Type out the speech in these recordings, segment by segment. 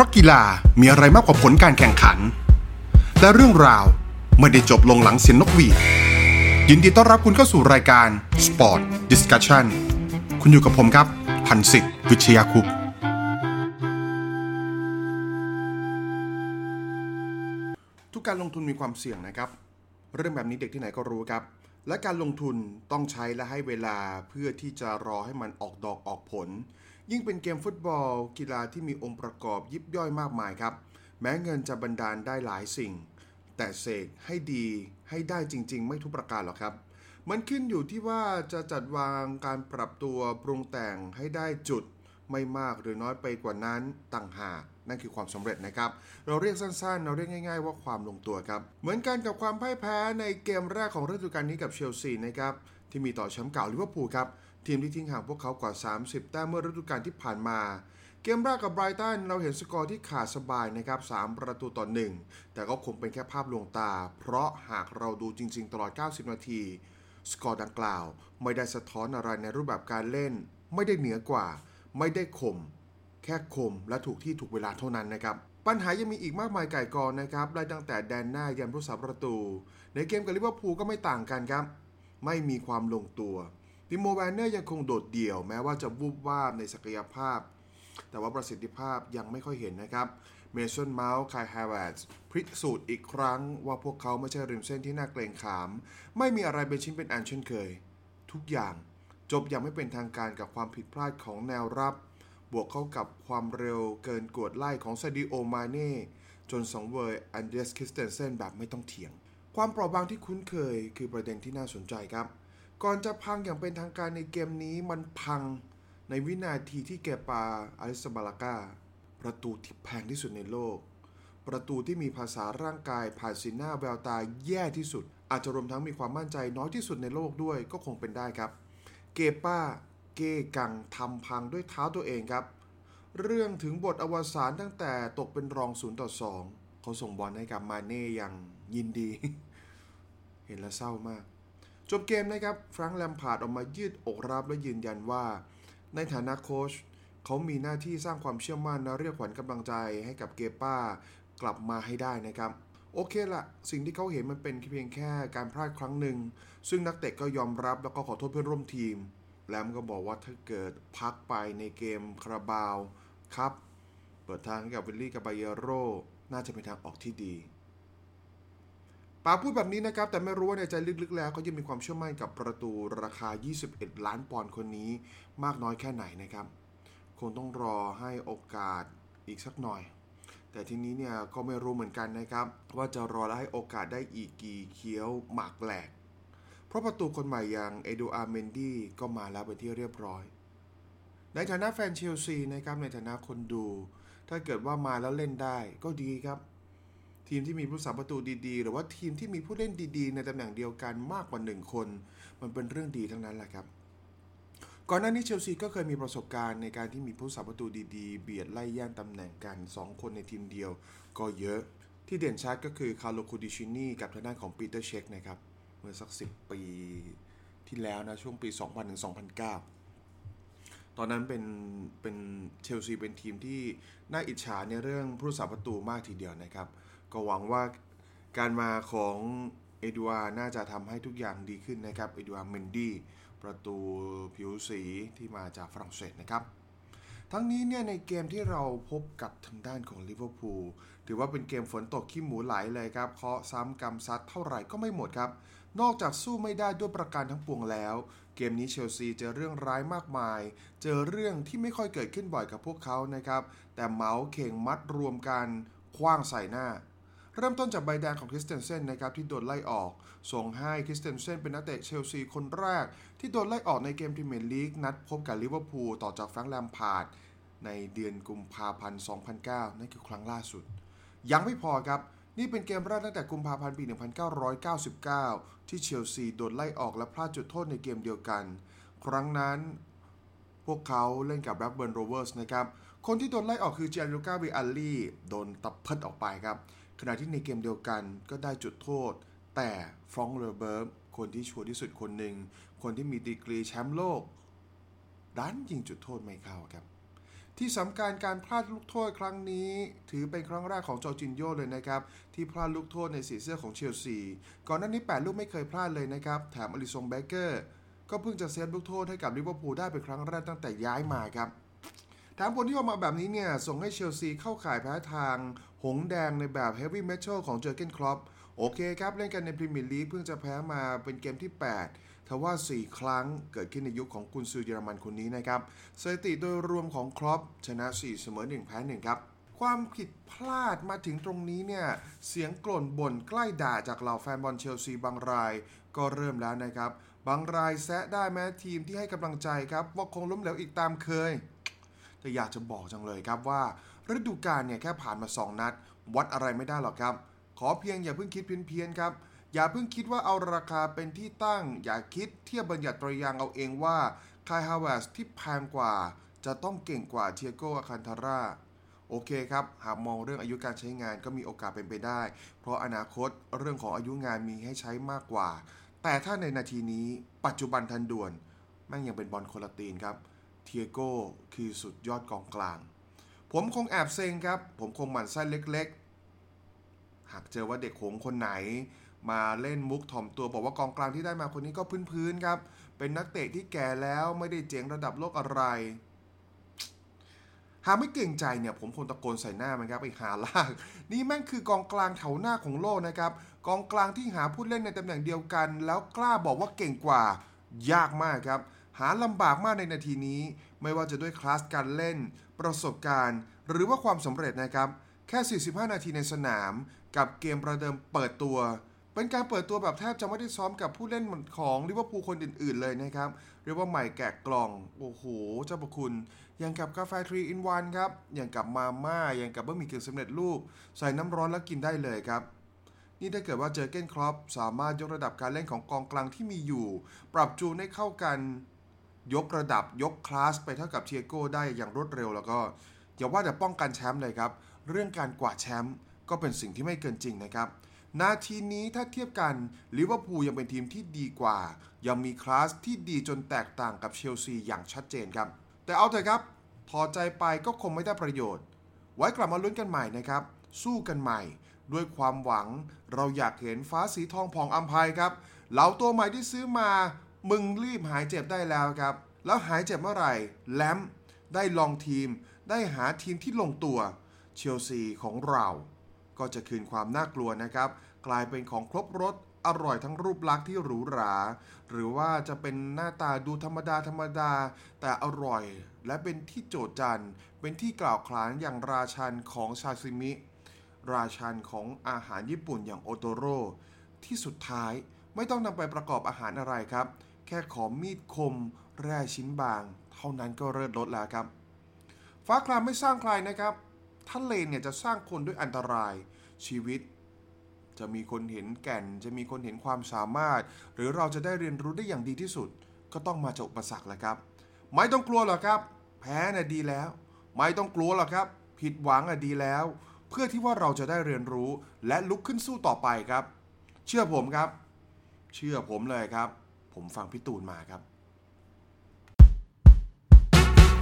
ราะกีฬามีอะไรมากกว่าผลการแข่งขัน และเรื่องราวไม่ได้จบลงหลังเสียงนกหวีด ยินดีต้อนรับคุณเข้าสู่รายการ Sport Discussion คุณอยู่กับผมครับ พันศิษย์วิชยาคุปทุกการลงทุนมีความเสี่ยงนะครับ เรื่องแบบนี้เด็กที่ไหนก็รู้ครับ และการลงทุนต้องใช้และให้เวลาเพื่อที่จะรอให้มันออกดอกออกผล ยิ่งเป็นเกมฟุตบอล กีฬาที่มีองค์ประกอบยิบย่อยมากมายครับ แม้เงินจะบันดาลได้หลายสิ่ง แต่เสกให้ดีให้ได้จริง ๆ ไม่ทุกประการหรอกครับ มันขึ้นอยู่ที่ว่าจะจัดวางการปรับตัวปรุงแต่งให้ได้จุดไม่มากหรือน้อยไปกว่านั้นต่างหากนั่นคือความสำเร็จนะครับ เราเรียกสั้นๆ เราเรียกง่าย ๆ ว่าความลงตัวครับ เหมือนกันกับความพ่ายแพ้ในเกมแรกของฤดูกาลนี้กับเชลซีนะครับที่มีต่อแชมป์เก่าลิเวอร์พูลครับ ทีมที่ทิ้งห่างพวกเขากว่า 30 แต้มเมื่อฤดูกาลที่ผ่านมา เกมแรกกับไบรตันเราเห็นสกอร์ที่ขาดสบายนะครับ 3 ประตูต่อ 1 แต่ก็คงเป็นแค่ภาพลวงตา เพราะหากเราดูจริง ๆ ตลอด 90 นาที สกอร์ดังกล่าว ไม่ได้สะท้อนอะไรในรูปแบบการเล่น ไม่ได้เหนือกว่า ไม่ได้คมแค่คมและถูกที่ถูกเวลาเท่านั้นนะครับ ปัญหายังมีอีกมากมายก่ายกองนะครับไล่ตั้งแต่แดนหน้ายันผู้รักษาประตู ในเกมกับลิเวอร์พูลก็ไม่ต่างกันครับ ไม่มีความลงตัว ติโมแวร์เนอร์ยังคงโดดเดี่ยวแม้ว่าจะวูบวาบในศักยภาพ แต่ว่าประสิทธิภาพยังไม่ค่อยเห็นนะครับเมสันเมาท์ไคฮาแวร์ตซ์พิสูจน์อีกครั้งว่าพวกเขาไม่ใช่ริมเส้นที่น่าเกรงขาม ไม่มีอะไรเป็นชิ้นเป็นอันเช่นเคย ทุกอย่างจบอย่างไม่เป็นทางการกับความผิดพลาดของแนวรับ บวกเข้ากับความเร็วเกินกวดไล่ของซาดิโอมาเน่จนสังเวยอันเดรสคริสเตนเซนแบบไม่ต้องเถียง ความเปราะบางที่คุ้นเคยคือประเด็นที่น่าสนใจครับ ก่อนจะพังอย่างเป็นทางการในเกมนี้มันพังในวินาทีที่เกปาอาร์ริซาบาลากาประตูที่แพงที่สุดในโลก ประตูที่มีภาษาร่างกายผ่านสีหน้าแววตาแย่ที่สุด อาจจะรวมทั้งมีความมั่นใจน้อยที่สุดในโลกด้วยก็คงเป็นได้ครับ เกป้า เกกังทำพังด้วยเท้าตัวเองครับ เรื่องถึงบทอวสานตั้งแต่ตกเป็นรองศูนย์ต่อสองเขาส่งบอลให้กับมาเน่อย่างยินดี เห็นแล้วเศร้ามาก จบเกมนะครับฟรังก์แลมพาร์ดออกมายืดอกรับและยืนยันว่า ในฐานะโค้ชเขามีหน้าที่สร้างความเชื่อมั่นและเรียกขวัญกำลังใจให้กับเกป้ากลับมาให้ได้นะครับโอเคละสิ่งที่เขาเห็นมันเป็นเพียงแค่การพลาดครั้งหนึ่ง ซึ่งนักเตะก็ยอมรับแล้วก็ขอโทษเพื่อนร่วมทีม แลมก็บอกว่าถ้าเกิดพักไปในเกมคาราบาวครับ เปิดทางให้กับวิลลี่กับไบเยโรน่าจะเป็นทางออกที่ดี ป๋าพูดแบบนี้นะครับ แต่ไม่รู้ว่าในใจลึกๆ แล้วเขายังมีความเชื่อมั่นกับประตูราคา 21 ล้านปอนด์คนนี้มากน้อยแค่ไหนนะครับ คงต้องรอให้โอกาสอีกสักหน่อย แต่ทีนี้เนี่ยก็ไม่รู้เหมือนกันนะครับ ว่าจะรอและให้โอกาสได้อีกกี่เคี้ยวหมากแหลก เพราะประตูคนใหม่อย่างเอดูอาร์เมนดี้ก็มาแล้วเป็นที่เรียบร้อย ในฐานะแฟนเชลซีนะครับในฐานะคนดู ถ้าเกิดว่ามาแล้วเล่นได้ก็ดีครับ ทีมที่มีผู้รักษาประตูดีๆ หรือว่าทีมที่มีผู้เล่นดีๆ ในตำแหน่งเดียวกันมากกว่า 1 คน มันเป็นเรื่องดีทั้งนั้นแหละครับ ก่อนหน้านี้เชลซีก็เคยมีประสบการณ์ในการที่มีผู้รักษาประตูดีๆ เบียดไล่แย่งตำแหน่งกัน 2 คนในทีมเดียว ก็เยอะ ที่เด่นชัดก็คือคาร์โลคูดิชินีกับทางด้านของปีเตอร์เช็กนะครับเมื่อสัก 10 ปีที่แล้วนะช่วงปี 2000ถึง2009ตอนนั้นเป็นเป็นเชลซีเป็นทีมที่น่าอิจฉาในเรื่องผู้รักษาประตูมากทีเดียวนะครับ ก็หวังว่าการมาของเอดูอาร์น่าจะทำให้ทุกอย่างดีขึ้นนะครับ เอดูอาร์เมนดี้ประตูผิวสีที่มาจากฝรั่งเศสนะครับ ทั้งนี้เนี่ยในเกมที่เราพบกับทางด้านของลิเวอร์พูลถือว่าเป็นเกมฝนตกขี้หมูไหลเลยครับ เคราะห์ซ้ำกรรมซัดเท่าไหร่ก็ไม่หมดครับ นอกจากสู้ไม่ได้ด้วยประการทั้งปวงแล้ว เกมนี้เชลซีเจอเรื่องร้ายมากมาย เจอเรื่องที่ไม่ค่อยเกิดขึ้นบ่อยกับพวกเขานะครับ แต่เหมาเข่งมัดรวมกันขว้างใส่หน้า เริ่มต้นจากใบแดงของคริสเตนเซนนะครับที่โดนไล่ออก ส่งให้คริสเตนเซนเป็นนักเตะเชลซีคนแรก ที่โดนไล่ออกในเกมพรีเมียร์ลีกนัดพบกับลิเวอร์พูลต่อจากแฟรงค์แลมพาร์ดในเดือนกุมภาพันธ์2009 นั่นคือครั้งล่าสุด ยังไม่พอครับ นี่เป็นเกมแรกตั้งแต่กุมภาพันธ์ปี 1999 ที่เชลซีโดนไล่ออกและพลาดจุดโทษในเกมเดียวกัน ครั้งนั้นพวกเขาเล่นกับแบล็กเบิร์นโรเวอร์สนะครับ คนที่โดนไล่ออกคือจานลูกาวิอัลลี่โดนตะเพิดออกไปครับ ขณะที่ในเกมเดียวกันก็ได้จุดโทษ แต่ฟรองก์เลอเบิฟนที่ชัวร์ที่สุดคนหนึ่ง คนที่มีดีกรีแชมป์โลก ดันยิงจุดโทษไม่เข้าครับ ที่สำคัญการพลาดลูกโทษครั้งนี้ ถือเป็นครั้งแรกของจอร์จินโยเลยนะครับ ที่พลาดลูกโทษในสีเสื้อของเชลซี ก่อนหน้านี้ 8 ลูกไม่เคยพลาดเลยนะครับ แถมอลิสซงเบ็คเกอร์ก็เพิ่งจะเซฟลูกโทษให้กับลิเวอร์พูลได้เป็นครั้งแรกตั้งแต่ย้ายมาครับ ถามผลที่ออกมาแบบนี้เนี่ย ส่งให้เชลซีเข้าข่ายแพ้ทาง หงส์แดงในแบบ heavy metal ของเจอร์เก้นคล็อปป์โอเคครับ เล่นกันในพรีเมียร์ลีกเพิ่งจะแพ้มาเป็นเกมที่ 8 ทว่า 4 ครั้งเกิดขึ้นในยุคของกุนซือเยอรมันคนนี้นะครับสถิติโดยรวมของคล็อปป์ชนะ 4 เสมอ 1 แพ้ 1 ครับ ความผิดพลาดมาถึงตรงนี้เนี่ย เสียงก่นบ่นใกล้ด่าจากเหล่าแฟนบอลเชลซีบางราย ก็เริ่มแล้วนะครับ บางรายแซะได้แม้ทีมที่ให้กำลังใจครับว่าคงล้มเหลวอีกตามเคย แต่อยากจะบอกจังเลยครับว่าฤดูกาลเนี่ยแค่ผ่านมา 2 นัด วัดอะไรไม่ได้หรอกครับ ขอเพียงอย่าเพิ่งคิดเพี้ยนๆครับ อย่าเพิ่งคิดว่าเอาราคาเป็นที่ตั้ง อย่าคิดเทียบบัญญัติตรยางเอาเองว่าคายฮาวเวสที่แพงกว่า จะต้องเก่งกว่าเทียโกอาคันทาร่าโอเคครับ หากมองเรื่องอายุการใช้งานก็มีโอกาสเป็นไปได้ เพราะอนาคตเรื่องของอายุงานมีให้ใช้มากกว่า แต่ถ้าในนาทีนี้ปัจจุบันทันด่วนแม่งยังเป็นบอลโคนละตีนครับ เทียโก้คือสุดยอดกองกลาง ผมคงแอบเซ็งครับ ผมคงหมั่นไส้เล็กๆ หากเจอว่าเด็กโขงคนไหน มาเล่นมุกถ่อมตัวบอกว่ากองกลางที่ได้มาคนนี้ก็พื้นๆครับ เป็นนักเตะที่แก่แล้วไม่ได้เจ๋งระดับโลกอะไร หากไม่เก่งใจเนี่ยผมคงตะโกนใส่หน้ามันครับไอ้หาลาก นี่แม่งคือกองกลางแถวหน้าของโลกนะครับ กองกลางที่หาผู้เล่นในตำแหน่งเดียวกัน แล้วกล้าบอกว่าเก่งกว่า ยากมากครับ หาลำบากมากในนาทีนี้ ไม่ว่าจะด้วยคลาสการเล่น ประสบการณ์ หรือว่าความสำเร็จนะครับ แค่ 45 นาทีในสนาม กับเกมประเดิมเปิดตัว เป็นการเปิดตัวแบบแทบจะไม่ได้ซ้อมกับผู้เล่นของลิเวอร์พูลคนอื่น ๆ เลยนะครับ เรียกว่าใหม่แกะกล่อง โอ้โห เจ้าประคุณ อย่างกับกาแฟ three in one ครับ อย่างกับมาม่า อย่างกับบะหมี่กึ่งสำเร็จรูป ใส่น้ำร้อนแล้วกินได้เลยครับนี่ถ้าเกิดว่าเจอเก้นครอปสามารถยกระดับการเล่นของกองกลางที่มีอยู่ ปรับจูนให้เข้ากัน ยกระดับยกคลาสไปเท่ากับเทียโก้ได้อย่างรวดเร็ว แล้วก็อย่าว่าแต่ป้องกันแชมป์เลยครับ เรื่องการกวาดแชมป์ก็เป็นสิ่งที่ไม่เกินจริงนะครับนาทีนี้ถ้าเทียบกันลิเวอร์พูลยังเป็นทีมที่ดีกว่า ยังมีคลาสที่ดีจนแตกต่างกับเชลซีอย่างชัดเจนครับ แต่เอาเถอะครับถอดใจไปก็คงไม่ได้ประโยชน์ ไว้กลับมาลุ้นกันใหม่นะครับ สู้กันใหม่ ด้วยความหวังเราอยากเห็นฟ้าสีทองผ่องอัมภัยครับ เหล่าตัวใหม่ที่ซื้อมา มึงรีบหายเจ็บได้แล้วครับ แล้วหายเจ็บเมื่อไหร่ แลมได้ลองทีม ได้หาทีมที่ลงตัว เชลซีของเรา ก็จะคืนความน่ากลัวนะครับ กลายเป็นของครบรสอร่อยทั้งรูปลักษณ์ที่หรูหรา หรือว่าจะเป็นหน้าตาดูธรรมดาธรรมดา แต่อร่อยและเป็นที่โจดจันเป็นที่กล่าวขานอย่างราชันของชาซิมิ ราชันของอาหารญี่ปุ่นอย่างโอโตโร่ที่สุดท้ายไม่ต้องนำไปประกอบอาหารอะไรครับ แค่ขอมีดคม แร่ชิ้นบาง เท่านั้นก็เลิศรสแล้วครับ ฟ้าครามไม่สร้างใครนะครับทะเลนเนี่ยจะสร้างคนด้วยอันตรายชีวิต จะมีคนเห็นแก่น จะมีคนเห็นความสามารถ หรือเราจะได้เรียนรู้ได้อย่างดีที่สุด ก็ต้องมาจากอุปสรรคแหละครับ ไม่ต้องกลัวหรอกครับ แพ้น่ะดีแล้ว ไม่ต้องกลัวหรอกครับ ผิดหวังอะดีแล้ว เพื่อที่ว่าเราจะได้เรียนรู้และลุกขึ้นสู้ต่อไปครับ เชื่อผมครับ เชื่อผมเลยครับ ผมฟังพี่ตูนมาครับ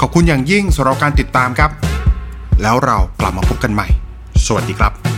ขอบคุณอย่างยิ่งสำหรับการติดตามครับ แล้วเรากลับมาพบกันใหม่ สวัสดีครับ